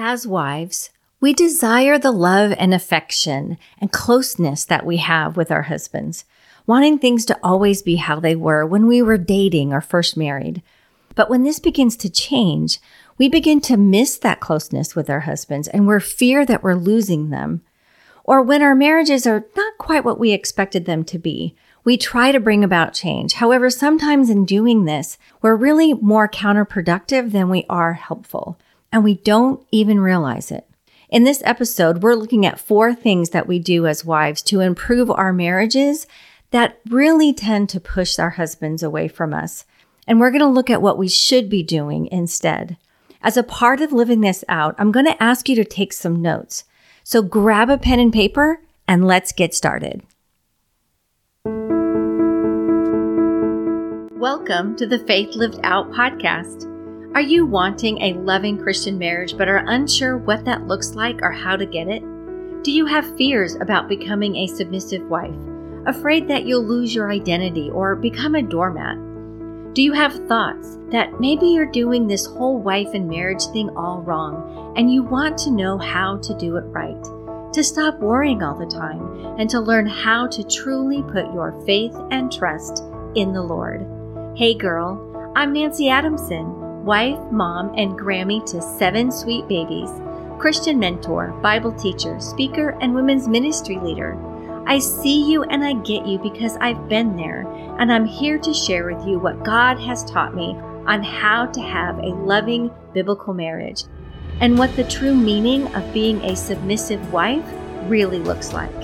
As wives, we desire the love and affection and closeness that we have with our husbands, wanting things to always be how they were when we were dating or first married. But when this begins to change, we begin to miss that closeness with our husbands and we're fear that we're losing them. Or when our marriages are not quite what we expected them to be, we try to bring about change. However, sometimes in doing this, we're really more counterproductive than we are helpful, and we don't even realize it. In this episode, we're looking at four things that we do as wives to improve our marriages that really tend to push our husbands away from us. And we're going to look at what we should be doing instead. As a part of living this out, I'm going to ask you to take some notes. So grab a pen and paper and let's get started. Welcome to the Faith Lived Out podcast. Are you wanting a loving Christian marriage but are unsure what that looks like or how to get it? Do you have fears about becoming a submissive wife? Afraid that you'll lose your identity or become a doormat? Do you have thoughts that maybe you're doing this whole wife and marriage thing all wrong and you want to know how to do it right? To stop worrying all the time and to learn how to truly put your faith and trust in the Lord. Hey girl, I'm Nanci Adamson wife, mom, and Grammy to seven sweet babies, Christian mentor, Bible teacher, speaker, and women's ministry leader. I see you and I get you because I've been there, and I'm here to share with you what God has taught me on how to have a loving biblical marriage and what the true meaning of being a submissive wife really looks like.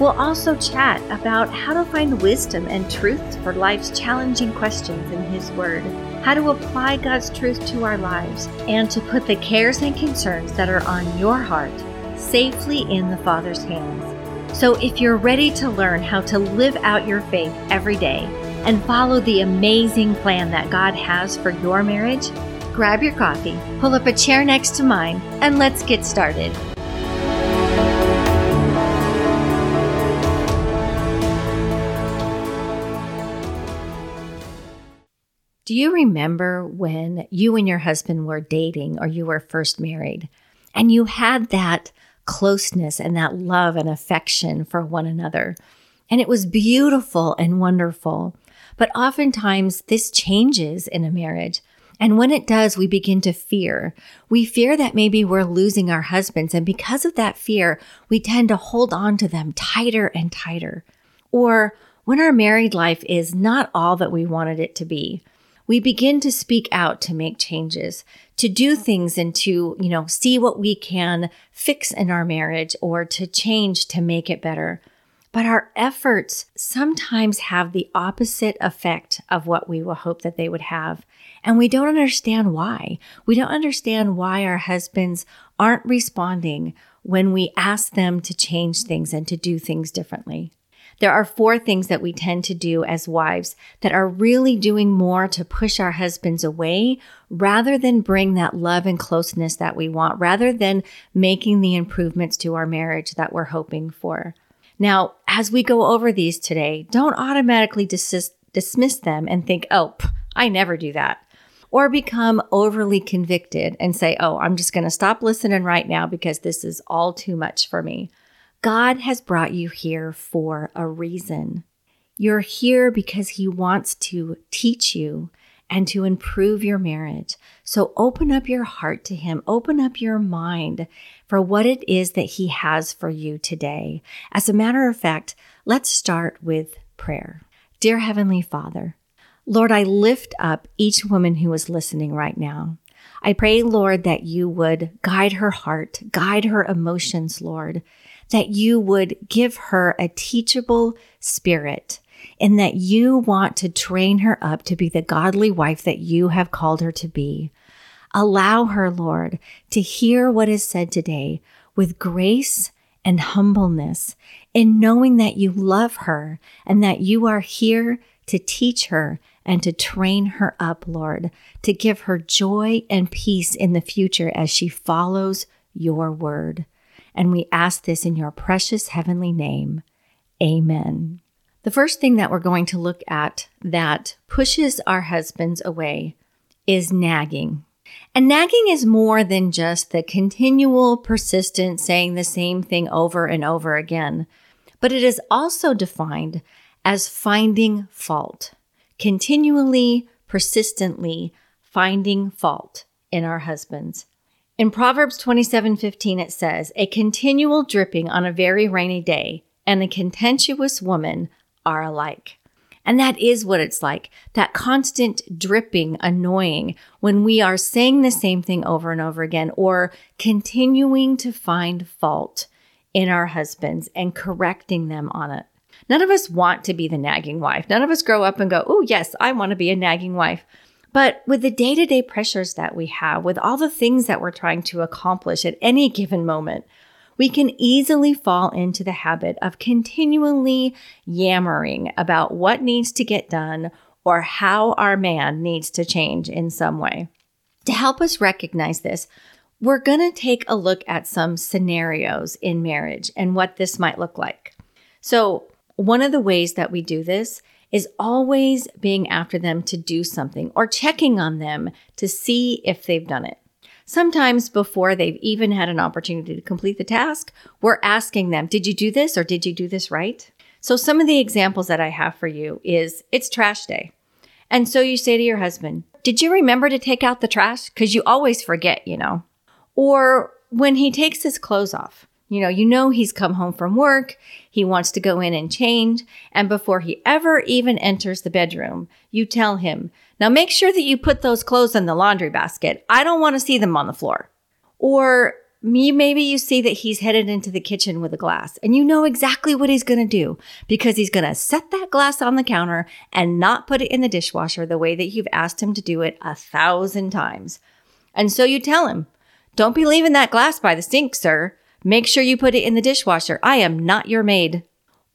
We'll also chat about how to find wisdom and truth for life's challenging questions in His Word how to apply God's truth to our lives, and to put the cares and concerns that are on your heart safely in the Father's hands. So, if you're ready to learn how to live out your faith every day and follow the amazing plan that God has for your marriage, grab your coffee, pull up a chair next to mine, and let's get started. Do you remember when you and your husband were dating or you were first married and you had that closeness and that love and affection for one another? And it was beautiful and wonderful. But oftentimes this changes in a marriage. And when it does, we begin to fear. We fear that maybe we're losing our husbands. And because of that fear, we tend to hold on to them tighter and tighter. Or when our married life is not all that we wanted it to be, we begin to speak out to make changes, to do things and to, you know, see what we can fix in our marriage or to change to make it better. But our efforts sometimes have the opposite effect of what we will hope that they would have. And we don't understand why. We don't understand why our husbands aren't responding when we ask them to change things and to do things differently. There are four things that we tend to do as wives that are really doing more to push our husbands away rather than bring that love and closeness that we want, rather than making the improvements to our marriage that we're hoping for. Now, as we go over these today, don't automatically dis- dismiss them and think, oh, I never do that. Or become overly convicted and say, oh, I'm just going to stop listening right now because this is all too much for me. God has brought you here for a reason. You're here because He wants to teach you and to improve your marriage. So open up your heart to Him, open up your mind for what it is that He has for you today. As a matter of fact, let's start with prayer. Dear Heavenly Father, Lord, I lift up each woman who is listening right now. I pray, Lord, that you would guide her heart, guide her emotions, Lord, that you would give her a teachable spirit and that you want to train her up to be the godly wife that you have called her to be. Allow her, Lord, to hear what is said today with grace and humbleness in knowing that you love her and that you are here to teach her and to train her up, Lord, to give her joy and peace in the future as she follows your word. And we ask this in your precious heavenly name. Amen. The first thing that we're going to look at that pushes our husbands away is nagging. And nagging is more than just the continual, persistent saying the same thing over and over again, but it is also defined as finding fault, continually, persistently finding fault in our husbands. In Proverbs 27:15 it says, "A continual dripping on a very rainy day and a contentious woman are alike." And that is what it's like. That constant dripping, annoying when we are saying the same thing over and over again or continuing to find fault in our husbands and correcting them on it. None of us want to be the nagging wife. None of us grow up and go, Oh, yes, I want to be a nagging wife. But with the day to day pressures that we have, with all the things that we're trying to accomplish at any given moment, we can easily fall into the habit of continually yammering about what needs to get done or how our man needs to change in some way. To help us recognize this, we're going to take a look at some scenarios in marriage and what this might look like. So, one of the ways that we do this is always being after them to do something or checking on them to see if they've done it. Sometimes before they've even had an opportunity to complete the task, we're asking them, Did you do this or did you do this right? So, some of the examples that I have for you is it's trash day. And so you say to your husband, Did you remember to take out the trash? Because you always forget, you know. Or when he takes his clothes off, you know, you know he's come home from work, he wants to go in and change, and before he ever even enters the bedroom, you tell him, "Now make sure that you put those clothes in the laundry basket. I don't want to see them on the floor." Or me maybe you see that he's headed into the kitchen with a glass and you know exactly what he's going to do because he's going to set that glass on the counter and not put it in the dishwasher the way that you've asked him to do it a thousand times. And so you tell him, "Don't be leaving that glass by the sink, sir." Make sure you put it in the dishwasher. I am not your maid.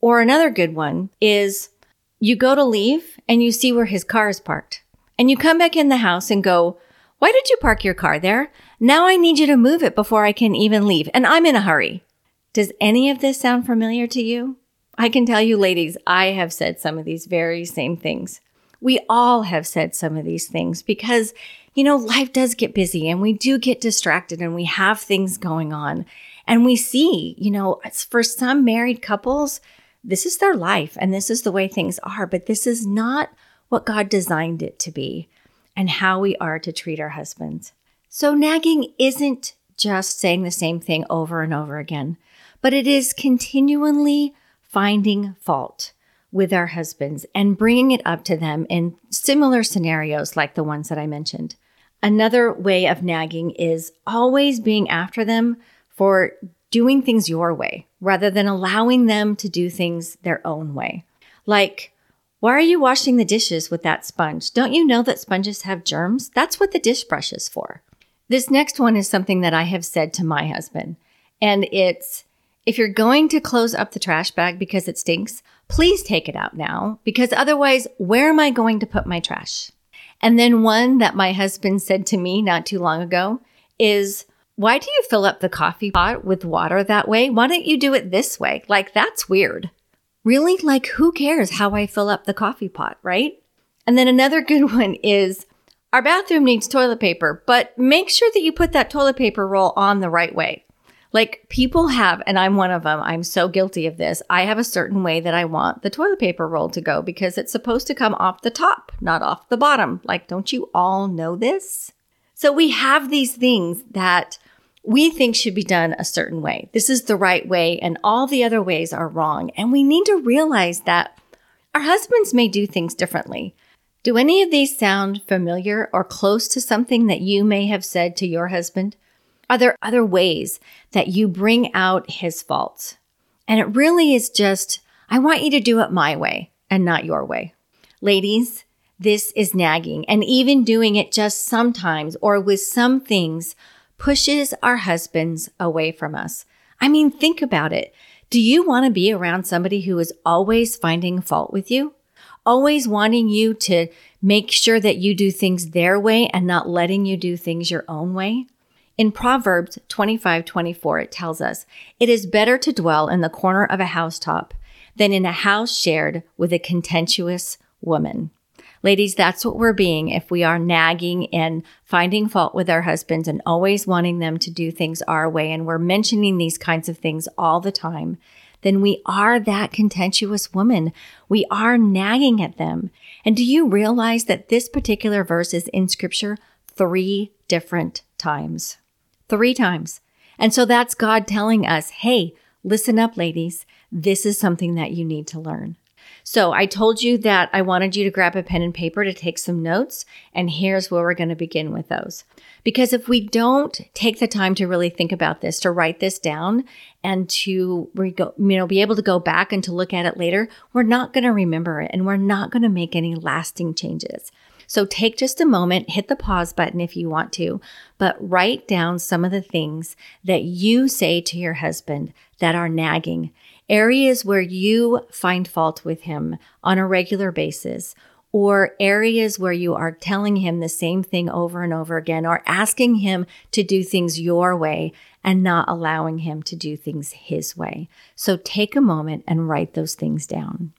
Or another good one is you go to leave and you see where his car is parked. And you come back in the house and go, Why did you park your car there? Now I need you to move it before I can even leave. And I'm in a hurry. Does any of this sound familiar to you? I can tell you, ladies, I have said some of these very same things. We all have said some of these things because, you know, life does get busy and we do get distracted and we have things going on. And we see, you know, for some married couples, this is their life and this is the way things are, but this is not what God designed it to be and how we are to treat our husbands. So nagging isn't just saying the same thing over and over again, but it is continually finding fault with our husbands and bringing it up to them in similar scenarios like the ones that I mentioned. Another way of nagging is always being after them for doing things your way rather than allowing them to do things their own way. Like, why are you washing the dishes with that sponge? Don't you know that sponges have germs? That's what the dish brush is for. This next one is something that I have said to my husband, and it's if you're going to close up the trash bag because it stinks, please take it out now, because otherwise, where am I going to put my trash? And then one that my husband said to me not too long ago is, why do you fill up the coffee pot with water that way? Why don't you do it this way? Like, that's weird. Really? Like, who cares how I fill up the coffee pot, right? And then another good one is our bathroom needs toilet paper, but make sure that you put that toilet paper roll on the right way. Like, people have, and I'm one of them, I'm so guilty of this. I have a certain way that I want the toilet paper roll to go because it's supposed to come off the top, not off the bottom. Like, don't you all know this? So we have these things that we think should be done a certain way. This is the right way, and all the other ways are wrong. And we need to realize that our husbands may do things differently. Do any of these sound familiar or close to something that you may have said to your husband? Are there other ways that you bring out his faults? And it really is just, I want you to do it my way and not your way. Ladies, this is nagging, and even doing it just sometimes or with some things pushes our husbands away from us. I mean, think about it. Do you want to be around somebody who is always finding fault with you? Always wanting you to make sure that you do things their way and not letting you do things your own way? In Proverbs 25 24, it tells us, It is better to dwell in the corner of a housetop than in a house shared with a contentious woman. Ladies, that's what we're being if we are nagging and finding fault with our husbands and always wanting them to do things our way. And we're mentioning these kinds of things all the time. Then we are that contentious woman. We are nagging at them. And do you realize that this particular verse is in scripture three different times? Three times. And so that's God telling us, hey, listen up, ladies. This is something that you need to learn. So I told you that I wanted you to grab a pen and paper to take some notes, and here's where we're going to begin with those. Because if we don't take the time to really think about this, to write this down, and to you know be able to go back and to look at it later, we're not going to remember it, and we're not going to make any lasting changes. So take just a moment, hit the pause button if you want to, but write down some of the things that you say to your husband that are nagging areas where you find fault with him on a regular basis, or areas where you are telling him the same thing over and over again, or asking him to do things your way and not allowing him to do things his way. So take a moment and write those things down.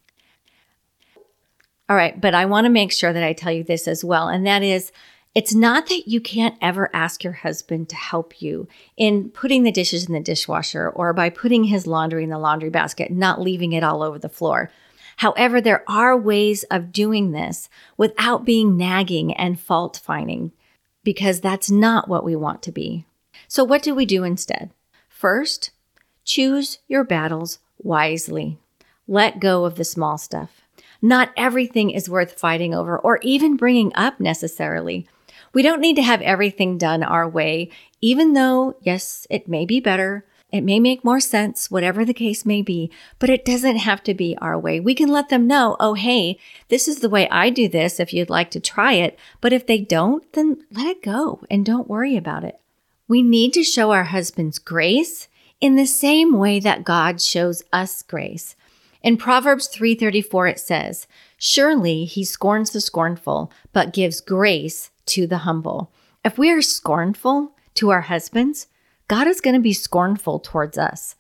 All right, but I want to make sure that I tell you this as well, and that is it's not that you can't ever ask your husband to help you in putting the dishes in the dishwasher or by putting his laundry in the laundry basket, not leaving it all over the floor. However, there are ways of doing this without being nagging and fault finding because that's not what we want to be. So, what do we do instead? First, choose your battles wisely. Let go of the small stuff. Not everything is worth fighting over or even bringing up necessarily. We don't need to have everything done our way, even though, yes, it may be better. It may make more sense, whatever the case may be, but it doesn't have to be our way. We can let them know, oh, hey, this is the way I do this if you'd like to try it. But if they don't, then let it go and don't worry about it. We need to show our husbands grace in the same way that God shows us grace. In Proverbs 3:34 it says, "Surely he scorns the scornful, but gives grace to the humble. If we are scornful to our husbands, God is going to be scornful towards us.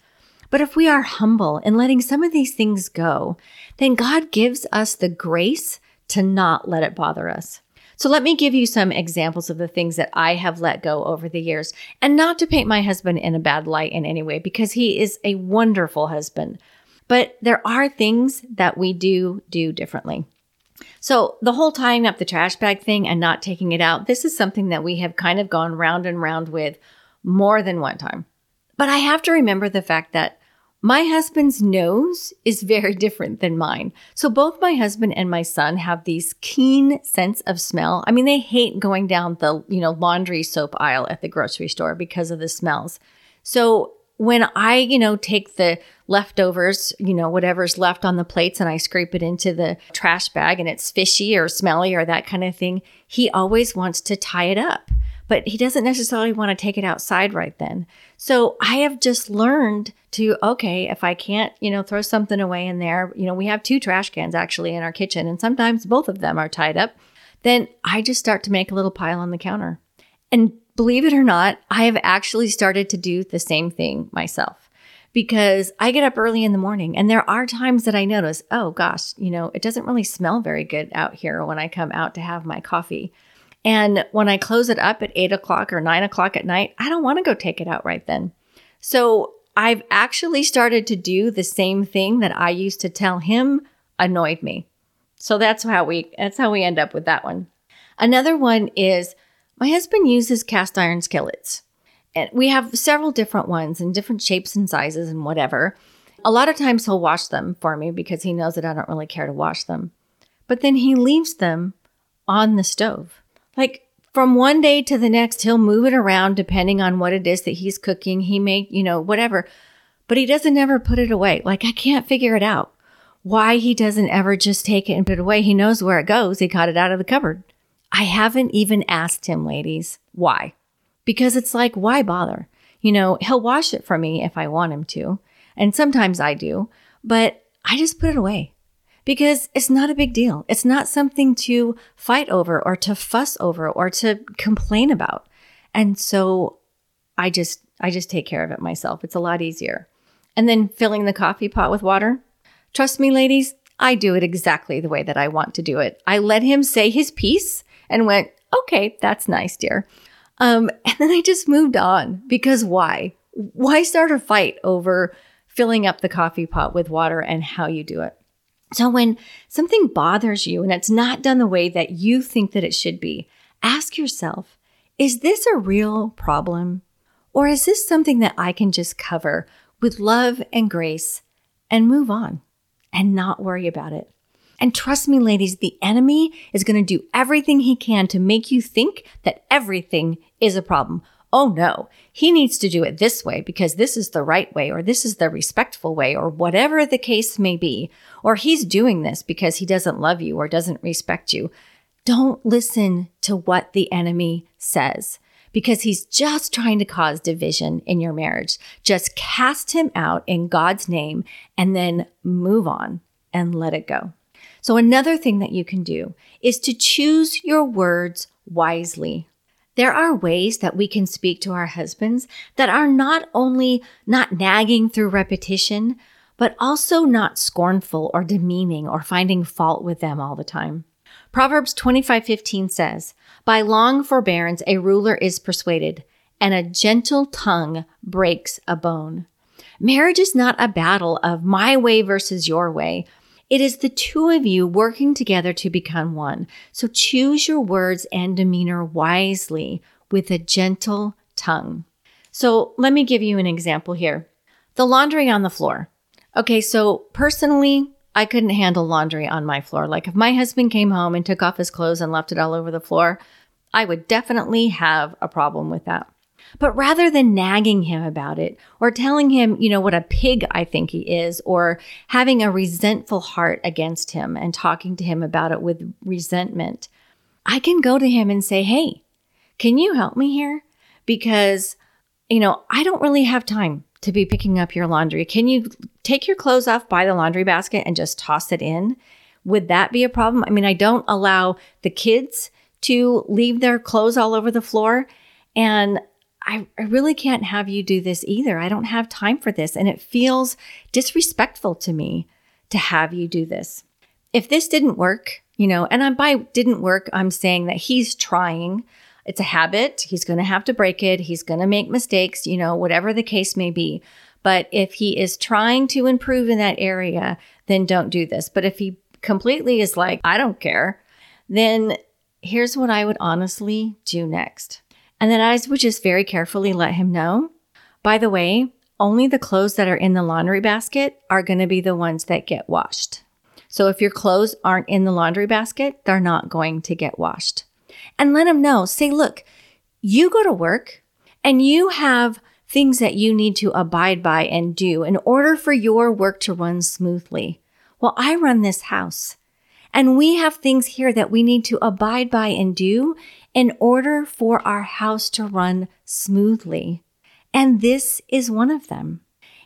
But if we are humble in letting some of these things go, then God gives us the grace to not let it bother us. So let me give you some examples of the things that I have let go over the years and not to paint my husband in a bad light in any way because he is a wonderful husband. But there are things that we do do differently. So the whole tying up the trash bag thing and not taking it out, this is something that we have kind of gone round and round with more than one time. But I have to remember the fact that my husband's nose is very different than mine. So both my husband and my son have these keen sense of smell. I mean, they hate going down the, you know, laundry soap aisle at the grocery store because of the smells. So when I, you know, take the leftovers, you know, whatever's left on the plates and I scrape it into the trash bag and it's fishy or smelly or that kind of thing, he always wants to tie it up. But he doesn't necessarily want to take it outside right then. So I have just learned to, okay, if I can't, you know, throw something away in there, you know, we have two trash cans actually in our kitchen and sometimes both of them are tied up, then I just start to make a little pile on the counter. And believe it or not, I have actually started to do the same thing myself because I get up early in the morning and there are times that I notice, oh gosh, you know, it doesn't really smell very good out here when I come out to have my coffee. And when I close it up at eight o'clock or nine o'clock at night, I don't want to go take it out right then. So I've actually started to do the same thing that I used to tell him annoyed me. So that's how we that's how we end up with that one. Another one is my husband uses cast iron skillets and we have several different ones in different shapes and sizes and whatever. A lot of times he'll wash them for me because he knows that I don't really care to wash them. But then he leaves them on the stove. Like from one day to the next, he'll move it around depending on what it is that he's cooking. He may, you know, whatever, but he doesn't ever put it away. Like I can't figure it out why he doesn't ever just take it and put it away. He knows where it goes. He got it out of the cupboard. I haven't even asked him, ladies, why because it's like, why bother? You know, he'll wash it for me if I want him to. And sometimes I do, but I just put it away because it's not a big deal. It's not something to fight over or to fuss over or to complain about. And so I just, I just take care of it myself. It's a lot easier. And then filling the coffee pot with water. Trust me, ladies, I do it exactly the way that I want to do it. I let him say his piece and went, okay, that's nice, dear. Um, and then I just moved on because why? Why start a fight over filling up the coffee pot with water and how you do it? So when something bothers you and it's not done the way that you think that it should be, ask yourself, is this a real problem? Or is this something that I can just cover with love and grace and move on and not worry about it? And trust me, ladies, the enemy is going to do everything he can to make you think that everything is a problem. Oh no, he needs to do it this way because this is the right way, or this is the respectful way, or whatever the case may be. Or he's doing this because he doesn't love you or doesn't respect you. Don't listen to what the enemy says because he's just trying to cause division in your marriage. Just cast him out in God's name and then move on and let it go. So, another thing that you can do is to choose your words wisely. There are ways that we can speak to our husbands that are not only not nagging through repetition, but also not scornful or demeaning or finding fault with them all the time. Proverbs 25:15 says, "By long forbearance a ruler is persuaded, and a gentle tongue breaks a bone." Marriage is not a battle of my way versus your way, it is the two of you working together to become one. So choose your words and demeanor wisely with a gentle tongue. So let me give you an example here. The laundry on the floor. Okay, so personally, I couldn't handle laundry on my floor. Like if my husband came home and took off his clothes and left it all over the floor, I would definitely have a problem with that. But rather than nagging him about it or telling him, you know, what a pig I think he is, or having a resentful heart against him and talking to him about it with resentment, I can go to him and say, Hey, can you help me here? Because, you know, I don't really have time to be picking up your laundry. Can you take your clothes off by the laundry basket and just toss it in? Would that be a problem? I mean, I don't allow the kids to leave their clothes all over the floor. And I, I really can't have you do this either. I don't have time for this. And it feels disrespectful to me to have you do this. If this didn't work, you know, and I'm by didn't work, I'm saying that he's trying. It's a habit. He's going to have to break it. He's going to make mistakes, you know, whatever the case may be. But if he is trying to improve in that area, then don't do this. But if he completely is like, I don't care, then here's what I would honestly do next. And then I would just very carefully let him know. By the way, only the clothes that are in the laundry basket are going to be the ones that get washed. So if your clothes aren't in the laundry basket, they're not going to get washed. And let him know. Say, look, you go to work and you have things that you need to abide by and do in order for your work to run smoothly. Well, I run this house and we have things here that we need to abide by and do in order for our house to run smoothly. And this is one of them.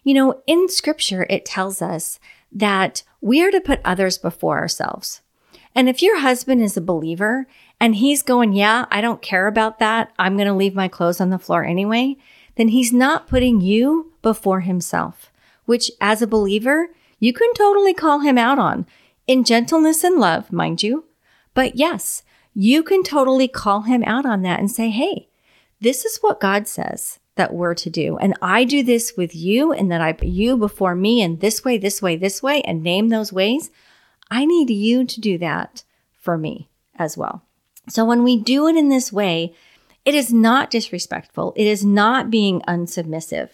You know, in scripture, it tells us that we are to put others before ourselves. And if your husband is a believer and he's going, yeah, I don't care about that. I'm going to leave my clothes on the floor anyway. Then he's not putting you before himself, which as a believer, you can totally call him out on in gentleness and love, mind you. But yes, you can totally call him out on that and say, Hey, this is what God says that we're to do. And I do this with you and that I put you before me in this way, this way, this way, and name those ways. I need you to do that for me as well. So when we do it in this way, it is not disrespectful. It is not being unsubmissive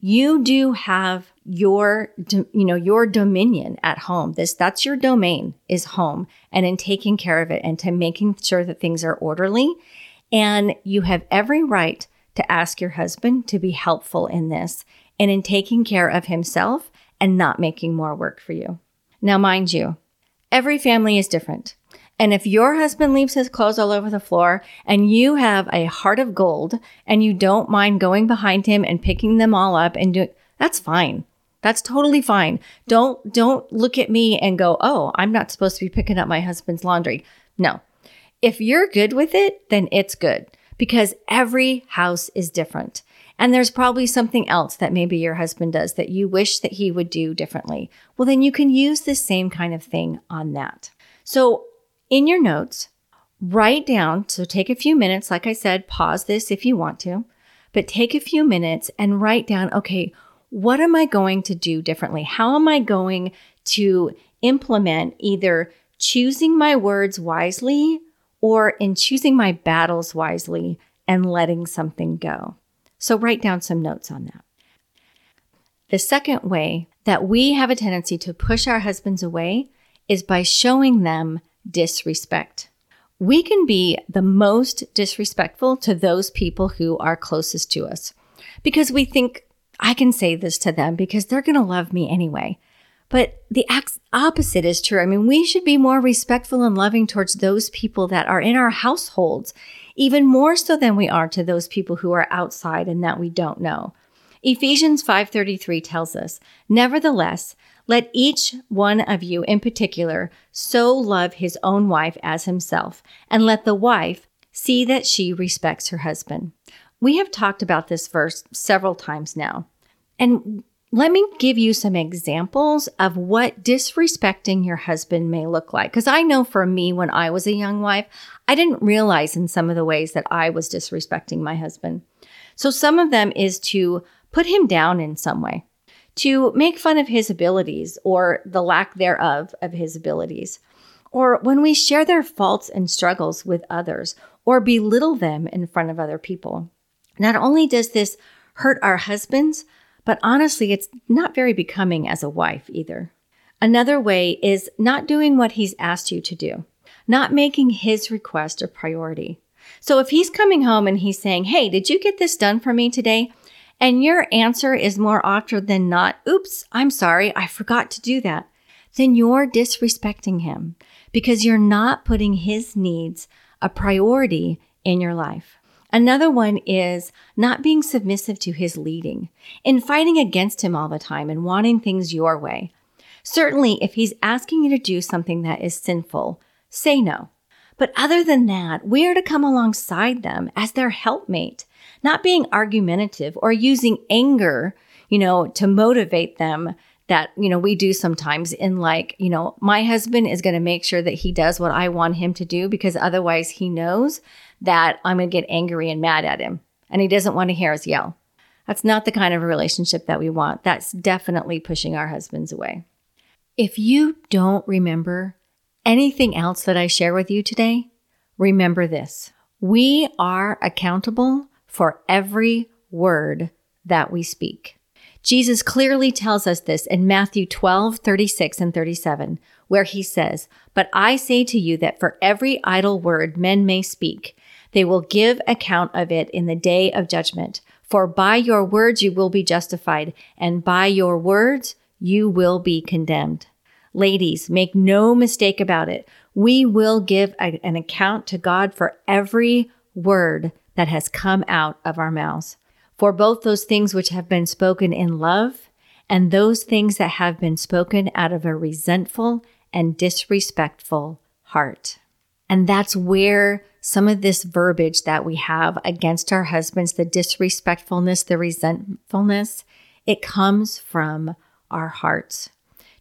you do have your you know your dominion at home. This that's your domain is home and in taking care of it and to making sure that things are orderly. And you have every right to ask your husband to be helpful in this and in taking care of himself and not making more work for you. Now mind you every family is different and if your husband leaves his clothes all over the floor and you have a heart of gold and you don't mind going behind him and picking them all up and doing, that's fine. That's totally fine. Don't, don't look at me and go, Oh, I'm not supposed to be picking up my husband's laundry. No. If you're good with it, then it's good because every house is different. And there's probably something else that maybe your husband does that you wish that he would do differently. Well, then you can use the same kind of thing on that. So in your notes, write down, so take a few minutes. Like I said, pause this if you want to, but take a few minutes and write down, okay, what am I going to do differently? How am I going to implement either choosing my words wisely or in choosing my battles wisely and letting something go? So write down some notes on that. The second way that we have a tendency to push our husbands away is by showing them disrespect. We can be the most disrespectful to those people who are closest to us because we think I can say this to them because they're going to love me anyway. But the opposite is true. I mean, we should be more respectful and loving towards those people that are in our households, even more so than we are to those people who are outside and that we don't know. Ephesians 5:33 tells us, "Nevertheless, let each one of you in particular so love his own wife as himself, and let the wife see that she respects her husband." We have talked about this verse several times now. And let me give you some examples of what disrespecting your husband may look like. Because I know for me, when I was a young wife, I didn't realize in some of the ways that I was disrespecting my husband. So some of them is to put him down in some way, to make fun of his abilities or the lack thereof of his abilities, or when we share their faults and struggles with others or belittle them in front of other people. Not only does this hurt our husbands, but honestly, it's not very becoming as a wife either. Another way is not doing what he's asked you to do, not making his request a priority. So if he's coming home and he's saying, Hey, did you get this done for me today? And your answer is more often than not, Oops, I'm sorry, I forgot to do that. Then you're disrespecting him because you're not putting his needs a priority in your life. Another one is not being submissive to his leading and fighting against him all the time and wanting things your way. Certainly, if he's asking you to do something that is sinful, say no. But other than that, we are to come alongside them as their helpmate, not being argumentative or using anger, you know, to motivate them that, you know, we do sometimes in like, you know, my husband is going to make sure that he does what I want him to do because otherwise he knows that I'm going to get angry and mad at him and he doesn't want to hear us yell. That's not the kind of a relationship that we want. That's definitely pushing our husbands away. If you don't remember anything else that I share with you today, remember this. We are accountable for every word that we speak. Jesus clearly tells us this in Matthew 12, 36 and 37, where he says, But I say to you that for every idle word men may speak, they will give account of it in the day of judgment. For by your words you will be justified, and by your words you will be condemned. Ladies, make no mistake about it. We will give a, an account to God for every word that has come out of our mouths. For both those things which have been spoken in love and those things that have been spoken out of a resentful and disrespectful heart. And that's where some of this verbiage that we have against our husbands, the disrespectfulness, the resentfulness, it comes from our hearts.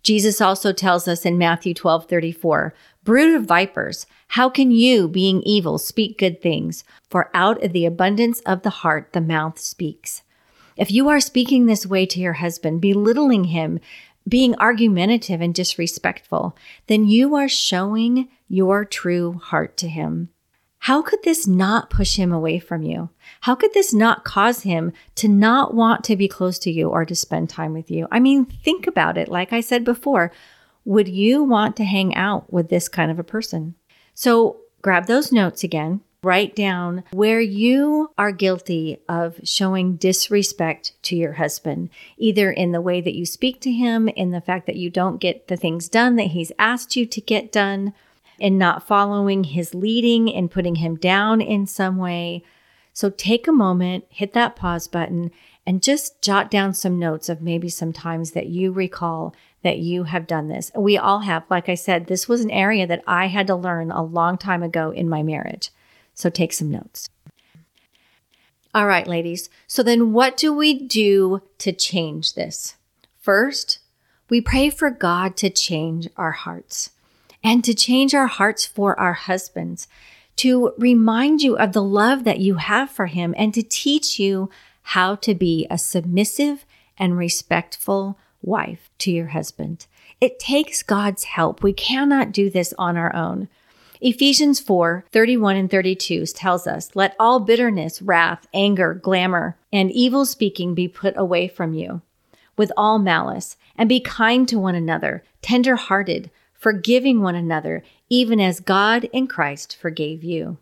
Jesus also tells us in Matthew 12 34, Brood of vipers, how can you, being evil, speak good things? For out of the abundance of the heart, the mouth speaks. If you are speaking this way to your husband, belittling him, being argumentative and disrespectful, then you are showing your true heart to him. How could this not push him away from you? How could this not cause him to not want to be close to you or to spend time with you? I mean, think about it. Like I said before, would you want to hang out with this kind of a person? So grab those notes again, write down where you are guilty of showing disrespect to your husband, either in the way that you speak to him, in the fact that you don't get the things done that he's asked you to get done, in not following his leading and putting him down in some way. So take a moment, hit that pause button, and just jot down some notes of maybe some times that you recall that you have done this. We all have. Like I said, this was an area that I had to learn a long time ago in my marriage. So take some notes. All right, ladies. So then what do we do to change this? First, we pray for God to change our hearts and to change our hearts for our husbands, to remind you of the love that you have for him and to teach you how to be a submissive and respectful wife to your husband. It takes God's help. We cannot do this on our own. Ephesians 4 31 and 32 tells us, Let all bitterness, wrath, anger, clamor, and evil speaking be put away from you, with all malice, and be kind to one another, tender hearted, forgiving one another, even as God in Christ forgave you.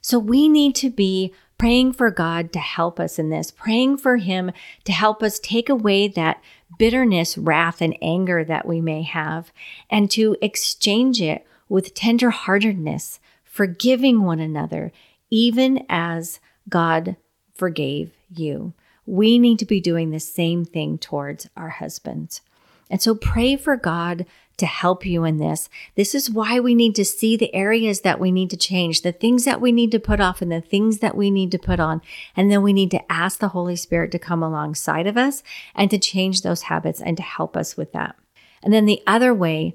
So we need to be praying for God to help us in this, praying for Him to help us take away that bitterness, wrath, and anger that we may have, and to exchange it with tenderheartedness, forgiving one another, even as God forgave you. We need to be doing the same thing towards our husbands. And so pray for God to help you in this. This is why we need to see the areas that we need to change, the things that we need to put off, and the things that we need to put on. And then we need to ask the Holy Spirit to come alongside of us and to change those habits and to help us with that. And then the other way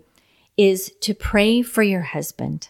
is to pray for your husband.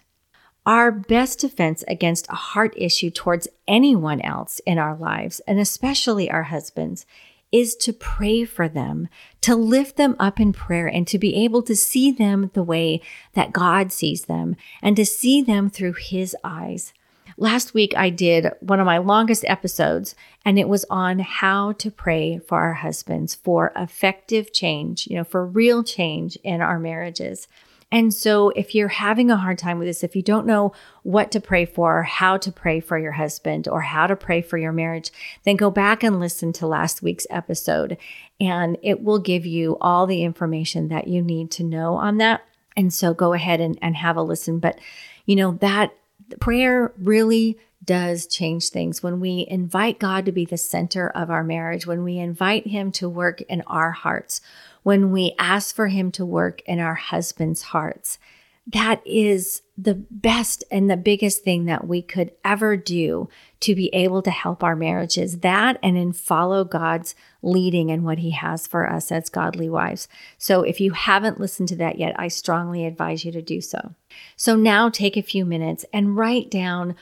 Our best defense against a heart issue towards anyone else in our lives, and especially our husbands, is to pray for them, to lift them up in prayer, and to be able to see them the way that God sees them and to see them through His eyes. Last week, I did one of my longest episodes, and it was on how to pray for our husbands for effective change, you know, for real change in our marriages. And so, if you're having a hard time with this, if you don't know what to pray for, how to pray for your husband, or how to pray for your marriage, then go back and listen to last week's episode, and it will give you all the information that you need to know on that. And so, go ahead and, and have a listen. But, you know, that prayer really does change things when we invite God to be the center of our marriage, when we invite Him to work in our hearts when we ask for Him to work in our husband's hearts. That is the best and the biggest thing that we could ever do to be able to help our marriages. That and in follow God's leading and what He has for us as godly wives. So if you haven't listened to that yet, I strongly advise you to do so. So now take a few minutes and write down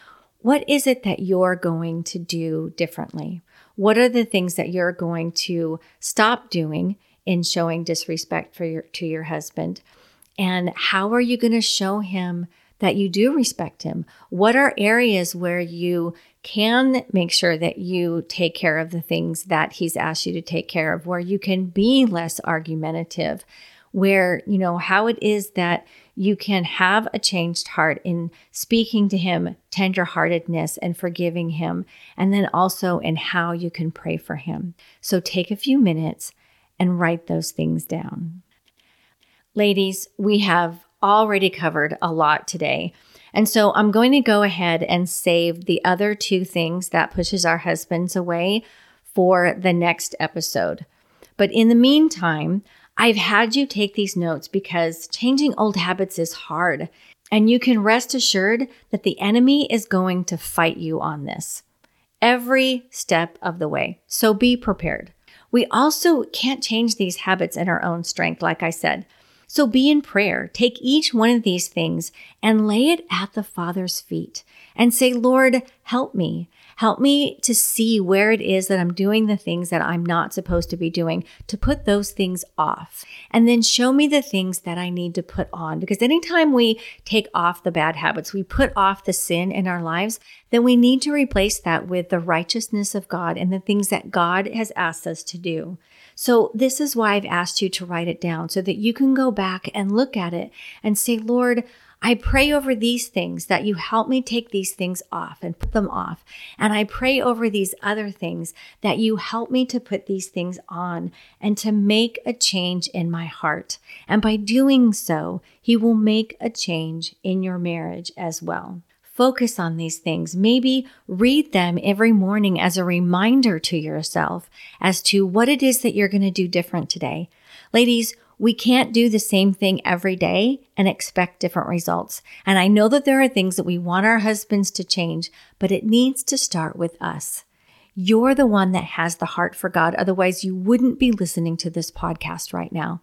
what is it that you're going to do differently? What are the things that you're going to stop doing in showing disrespect for your to your husband and how are you going to show him that you do respect him what are areas where you can make sure that you take care of the things that he's asked you to take care of where you can be less argumentative where you know how it is that you can have a changed heart in speaking to him tenderheartedness and forgiving him and then also in how you can pray for him so take a few minutes and write those things down. Ladies, we have already covered a lot today. And so I'm going to go ahead and save the other two things that pushes our husbands away for the next episode. But in the meantime, I've had you take these notes because changing old habits is hard. And you can rest assured that the enemy is going to fight you on this every step of the way. So be prepared. We also can't change these habits in our own strength, like I said. So be in prayer. Take each one of these things and lay it at the Father's feet and say, Lord, help me. Help me to see where it is that I'm doing the things that I'm not supposed to be doing, to put those things off. And then show me the things that I need to put on. Because anytime we take off the bad habits, we put off the sin in our lives, then we need to replace that with the righteousness of God and the things that God has asked us to do. So, this is why I've asked you to write it down so that you can go back and look at it and say, Lord, I pray over these things that you help me take these things off and put them off. And I pray over these other things that you help me to put these things on and to make a change in my heart. And by doing so, He will make a change in your marriage as well. Focus on these things. Maybe read them every morning as a reminder to yourself as to what it is that you're going to do different today. Ladies, we can't do the same thing every day and expect different results. And I know that there are things that we want our husbands to change, but it needs to start with us. You're the one that has the heart for God. Otherwise, you wouldn't be listening to this podcast right now.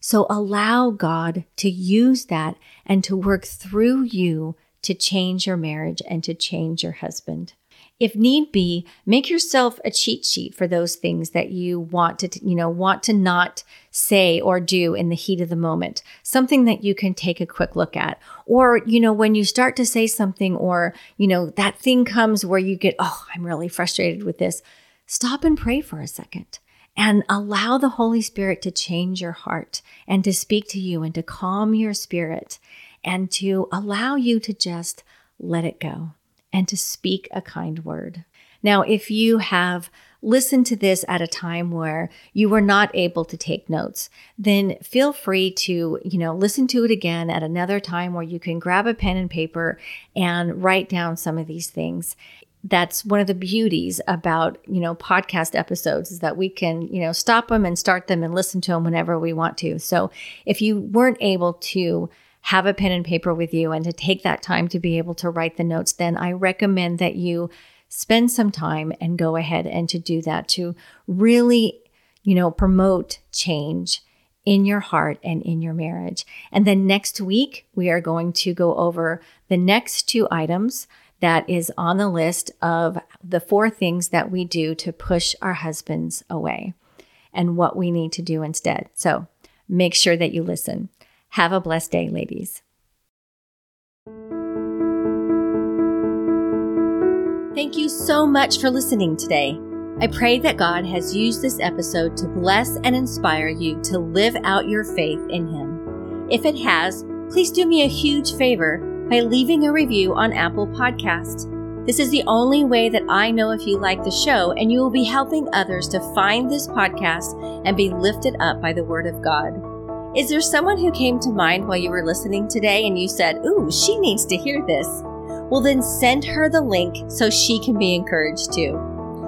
So allow God to use that and to work through you to change your marriage and to change your husband. If need be, make yourself a cheat sheet for those things that you want to, you know, want to not say or do in the heat of the moment. Something that you can take a quick look at. Or, you know, when you start to say something or, you know, that thing comes where you get, oh, I'm really frustrated with this. Stop and pray for a second and allow the Holy Spirit to change your heart and to speak to you and to calm your spirit and to allow you to just let it go and to speak a kind word. Now, if you have listened to this at a time where you were not able to take notes, then feel free to, you know, listen to it again at another time where you can grab a pen and paper and write down some of these things. That's one of the beauties about, you know, podcast episodes is that we can, you know, stop them and start them and listen to them whenever we want to. So if you weren't able to have a pen and paper with you and to take that time to be able to write the notes, then I recommend that you spend some time and go ahead and to do that to really, you know, promote change in your heart and in your marriage. And then next week, we are going to go over the next two items that is on the list of the four things that we do to push our husbands away and what we need to do instead. So make sure that you listen. Have a blessed day, ladies. Thank you so much for listening today. I pray that God has used this episode to bless and inspire you to live out your faith in Him. If it has, please do me a huge favor by leaving a review on Apple Podcast. This is the only way that I know if you like the show, and you will be helping others to find this podcast and be lifted up by the Word of God. Is there someone who came to mind while you were listening today and you said, Ooh, she needs to hear this? Well, then send her the link so she can be encouraged too.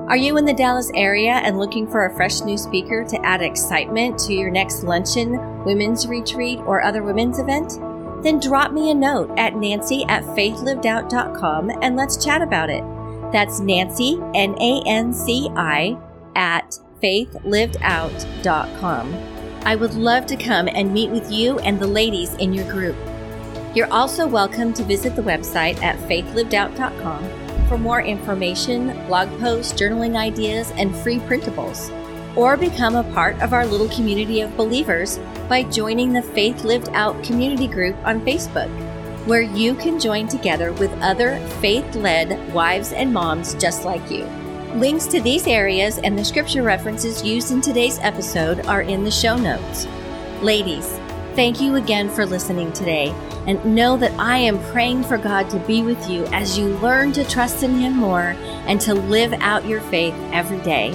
Are you in the Dallas area and looking for a fresh new speaker to add excitement to your next luncheon, women's retreat, or other women's event? Then drop me a note at nanci at faithlivedout.com and let's chat about it. That's Nanci, N A N C I, at faithlivedout.com. I would love to come and meet with you and the ladies in your group. You're also welcome to visit the website at faithlivedout.com for more information, blog posts, journaling ideas, and free printables. Or become a part of our little community of believers by joining the Faith Lived Out community group on Facebook, where you can join together with other faith led wives and moms just like you. Links to these areas and the scripture references used in today's episode are in the show notes. Ladies, thank you again for listening today, and know that I am praying for God to be with you as you learn to trust in Him more and to live out your faith every day.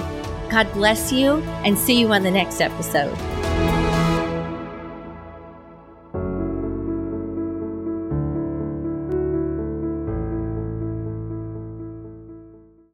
God bless you, and see you on the next episode.